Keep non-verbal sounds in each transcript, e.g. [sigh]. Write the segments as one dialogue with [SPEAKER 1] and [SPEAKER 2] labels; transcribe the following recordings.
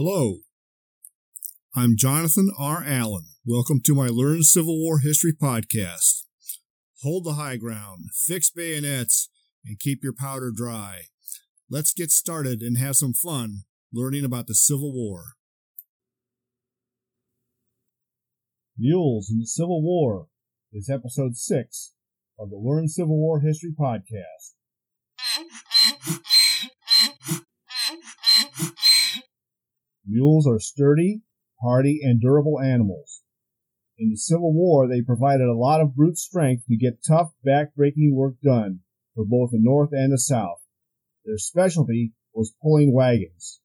[SPEAKER 1] Hello, I'm Jonathan R. Allen. Welcome to my Learn Civil War History podcast. Hold the high ground, fix bayonets, and keep your powder dry. Let's get started and have some fun learning about the Civil War.
[SPEAKER 2] Mules in the Civil War is episode 6 of the Learn Civil War History podcast. [laughs] Mules are sturdy, hardy, and durable animals. In the Civil War, they provided a lot of brute strength to get tough, back-breaking work done for both the North and the South. Their specialty was pulling wagons.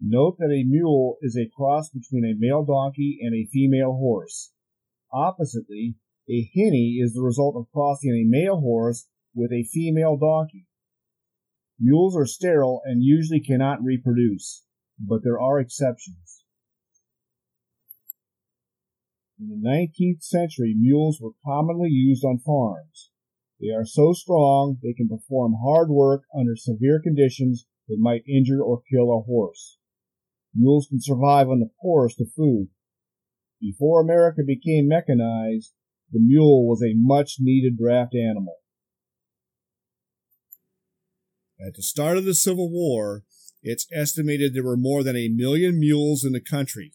[SPEAKER 2] Note that a mule is a cross between a male donkey and a female horse. Oppositely, a hinny is the result of crossing a male horse with a female donkey. Mules are sterile and usually cannot reproduce, but there are exceptions. In the 19th century, mules were commonly used on farms. They are so strong they can perform hard work under severe conditions that might injure or kill a horse. Mules can survive on the poorest of food. Before America became mechanized, the mule was a much needed draft animal.
[SPEAKER 1] At the start of the Civil War, it's estimated there were more than a million mules in the country.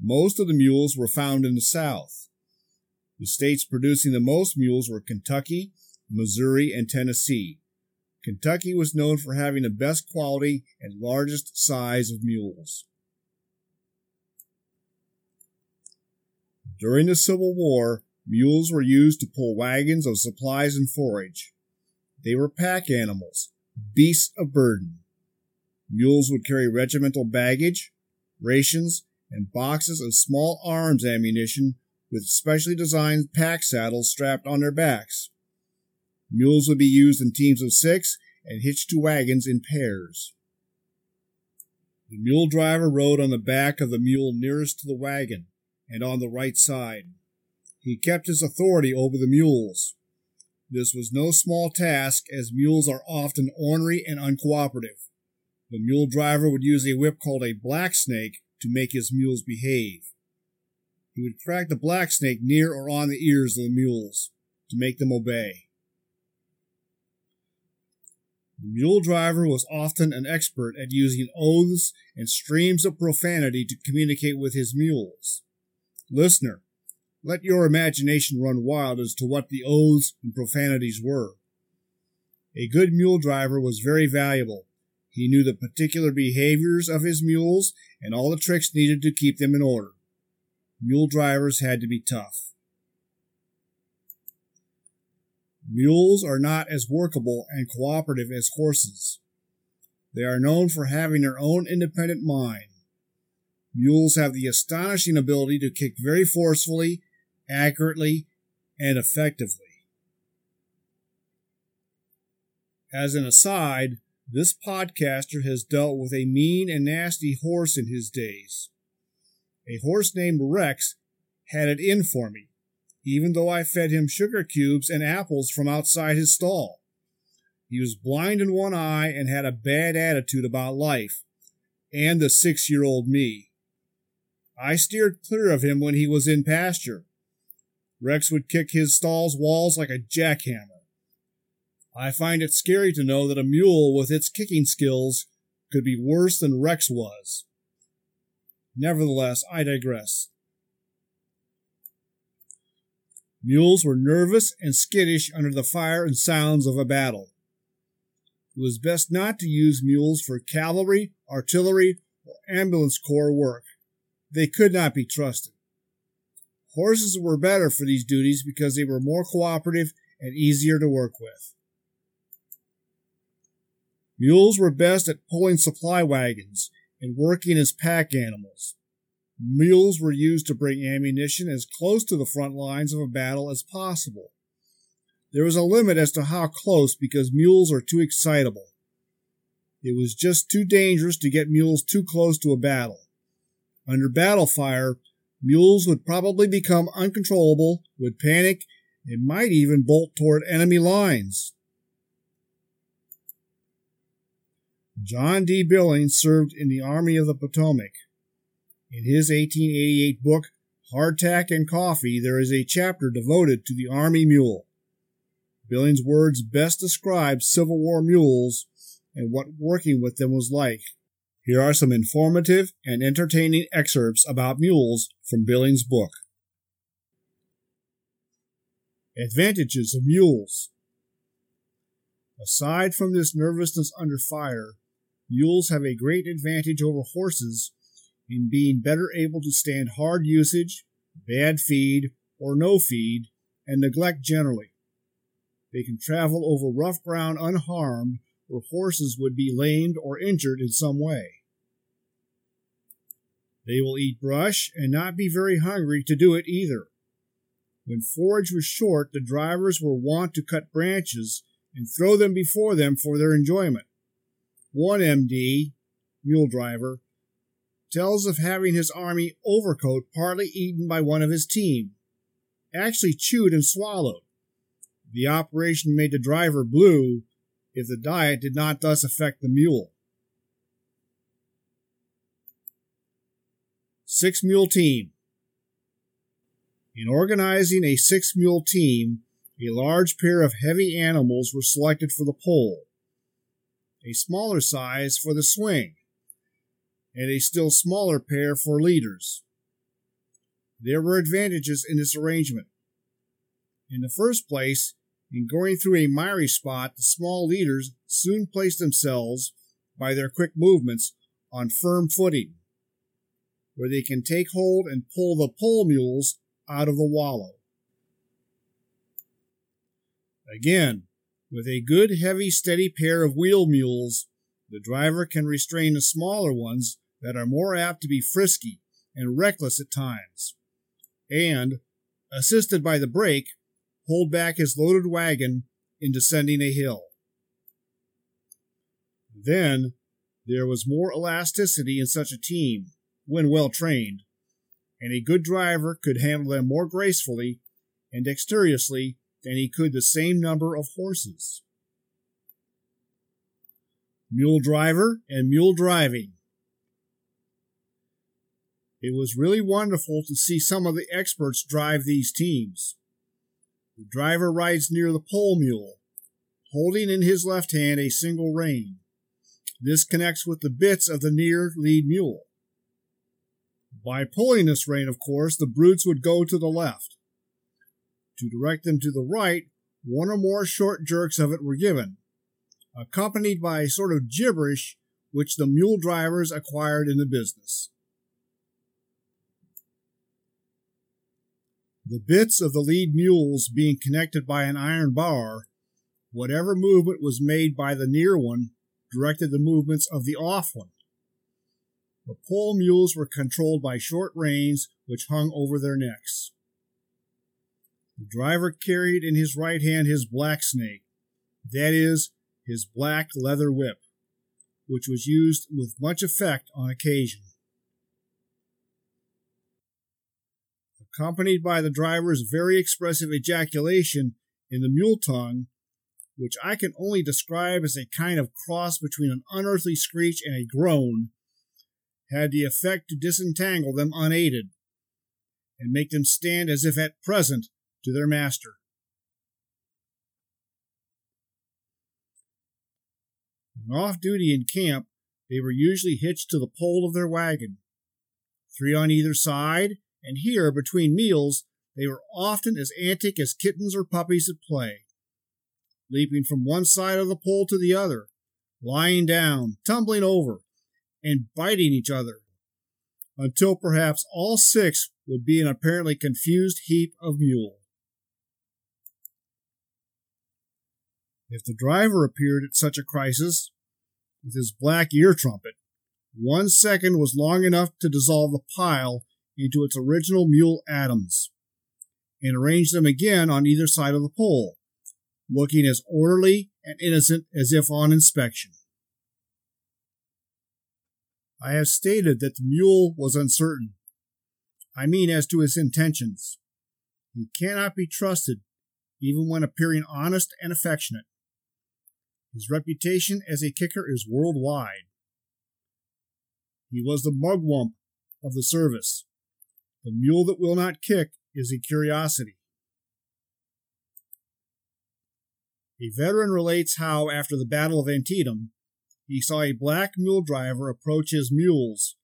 [SPEAKER 1] Most of the mules were found in the South. The states producing the most mules were Kentucky, Missouri, and Tennessee. Kentucky was known for having the best quality and largest size of mules. During the Civil War, mules were used to pull wagons of supplies and forage. They were pack animals, beasts of burden. Mules would carry regimental baggage, rations, and boxes of small arms ammunition with specially designed pack saddles strapped on their backs. Mules would be used in teams of six and hitched to wagons in pairs. The mule driver rode on the back of the mule nearest to the wagon and on the right side. He kept his authority over the mules. This was no small task, as mules are often ornery and uncooperative. The mule driver would use a whip called a black snake to make his mules behave. He would crack the black snake near or on the ears of the mules to make them obey. The mule driver was often an expert at using oaths and streams of profanity to communicate with his mules. Listener, let your imagination run wild as to what the oaths and profanities were. A good mule driver was very valuable. He knew the particular behaviors of his mules and all the tricks needed to keep them in order. Mule drivers had to be tough. Mules are not as workable and cooperative as horses. They are known for having their own independent mind. Mules have the astonishing ability to kick very forcefully accurately, and effectively. As an aside, this podcaster has dealt with a mean and nasty horse in his days. A horse named Rex had it in for me, even though I fed him sugar cubes and apples from outside his stall. He was blind in one eye and had a bad attitude about life, and the six year old me. I steered clear of him when he was in pasture, Rex would kick his stall's walls like a jackhammer. I find it scary to know that a mule with its kicking skills could be worse than Rex was. Nevertheless, I digress. Mules were nervous and skittish under the fire and sounds of a battle. It was best not to use mules for cavalry, artillery, or ambulance corps work. They could not be trusted. Horses were better for these duties because they were more cooperative and easier to work with. Mules were best at pulling supply wagons and working as pack animals. Mules were used to bring ammunition as close to the front lines of a battle as possible. There was a limit as to how close because mules are too excitable. It was just too dangerous to get mules too close to a battle. Under battle fire, Mules would probably become uncontrollable, would panic, and might even bolt toward enemy lines. John D. Billings served in the Army of the Potomac. In his 1888 book, Hardtack and Coffee, there is a chapter devoted to the Army mule. Billings' words best describe Civil War mules and what working with them was like. Here are some informative and entertaining excerpts about mules from Billings' book. Advantages of mules. Aside from this nervousness under fire, mules have a great advantage over horses in being better able to stand hard usage, bad feed, or no feed, and neglect generally. They can travel over rough ground unharmed where horses would be lamed or injured in some way. They will eat brush and not be very hungry to do it either. When forage was short, the drivers were wont to cut branches and throw them before them for their enjoyment. One MD, mule driver, tells of having his army overcoat partly eaten by one of his team, actually chewed and swallowed. The operation made the driver blue if the diet did not thus affect the mule. Six mule team. In organizing a six mule team, a large pair of heavy animals were selected for the pole, a smaller size for the swing, and a still smaller pair for leaders. There were advantages in this arrangement. In the first place, in going through a miry spot, the small leaders soon placed themselves, by their quick movements, on firm footing, where they can take hold and pull the pole mules out of the wallow. Again, with a good, heavy, steady pair of wheel mules, the driver can restrain the smaller ones that are more apt to be frisky and reckless at times, and, assisted by the brake, hold back his loaded wagon in descending a hill. Then there was more elasticity in such a team, when well trained, and a good driver could handle them more gracefully and dexterously than he could the same number of horses. Mule driver and mule driving. It was really wonderful to see some of the experts drive these teams. The driver rides near the pole mule, holding in his left hand a single rein. This connects with the bits of the near lead mule. By pulling this rein, of course, the brutes would go to the left. To direct them to the right, one or more short jerks of it were given, accompanied by a sort of gibberish which the mule drivers acquired in the business. The bits of the lead mules being connected by an iron bar, whatever movement was made by the near one directed the movements of the off one. The pole mules were controlled by short reins which hung over their necks. The driver carried in his right hand his black snake, that is, his black leather whip, which was used with much effect on occasion. accompanied by the driver's very expressive ejaculation in the mule tongue, which I can only describe as a kind of cross between an unearthly screech and a groan, had the effect to disentangle them unaided, and make them stand as if at present to their master. When off duty in camp, they were usually hitched to the pole of their wagon, three on either side and here, between meals, they were often as antic as kittens or puppies at play, leaping from one side of the pole to the other, lying down, tumbling over, and biting each other, until perhaps all six would be an apparently confused heap of mule. If the driver appeared at such a crisis, with his black ear trumpet, one second was long enough to dissolve the pile into its original mule atoms and arrange them again on either side of the pole, looking as orderly and innocent as if on inspection. I have stated that the mule was uncertain. I mean as to his intentions. He cannot be trusted even when appearing honest and affectionate. His reputation as a kicker is worldwide. He was the mugwump of the service. The mule that will not kick is a curiosity. A veteran relates how, after the Battle of Antietam, he saw a black mule driver approach his mules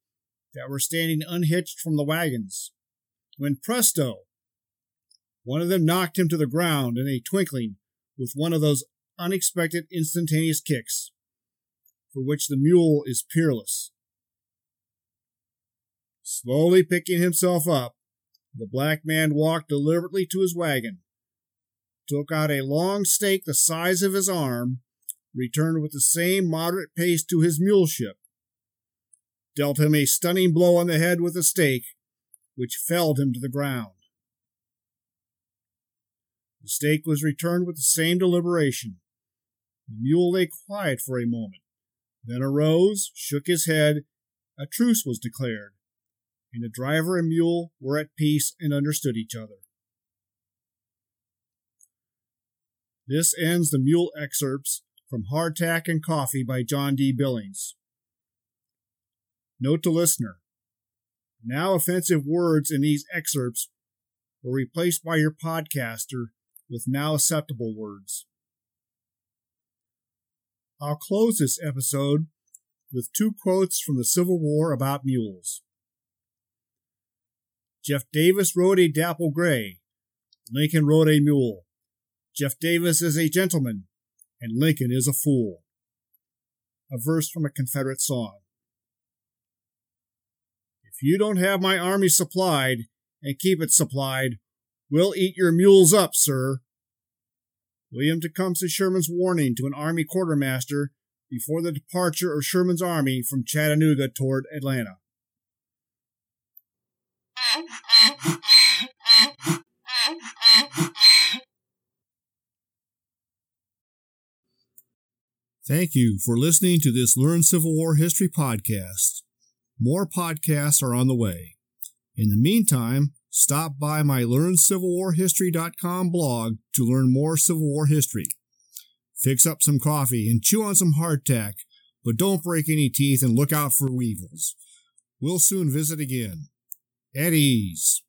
[SPEAKER 1] that were standing unhitched from the wagons, when presto, one of them knocked him to the ground in a twinkling with one of those unexpected instantaneous kicks, for which the mule is peerless. Slowly picking himself up, the black man walked deliberately to his wagon, took out a long stake the size of his arm, returned with the same moderate pace to his muleship, dealt him a stunning blow on the head with a stake, which felled him to the ground. The stake was returned with the same deliberation. The mule lay quiet for a moment, then arose, shook his head, a truce was declared, and the driver and mule were at peace and understood each other. This ends the mule excerpts from Hardtack and Coffee by John D. Billings. Note to listener now offensive words in these excerpts were replaced by your podcaster with now acceptable words. I'll close this episode with two quotes from the Civil War about mules. Jeff Davis rode a dapple gray. Lincoln rode a mule. Jeff Davis is a gentleman, and Lincoln is a fool. A verse from a Confederate song. If you don't have my army supplied, and keep it supplied, we'll eat your mules up, sir. William Tecumseh Sherman's warning to an army quartermaster before the departure of Sherman's army from Chattanooga toward Atlanta. Thank you for listening to this Learn Civil War History podcast. More podcasts are on the way. In the meantime, stop by my LearnCivilWarHistory.com blog to learn more Civil War history. Fix up some coffee and chew on some hardtack, but don't break any teeth and look out for weevils. We'll soon visit again. At ease.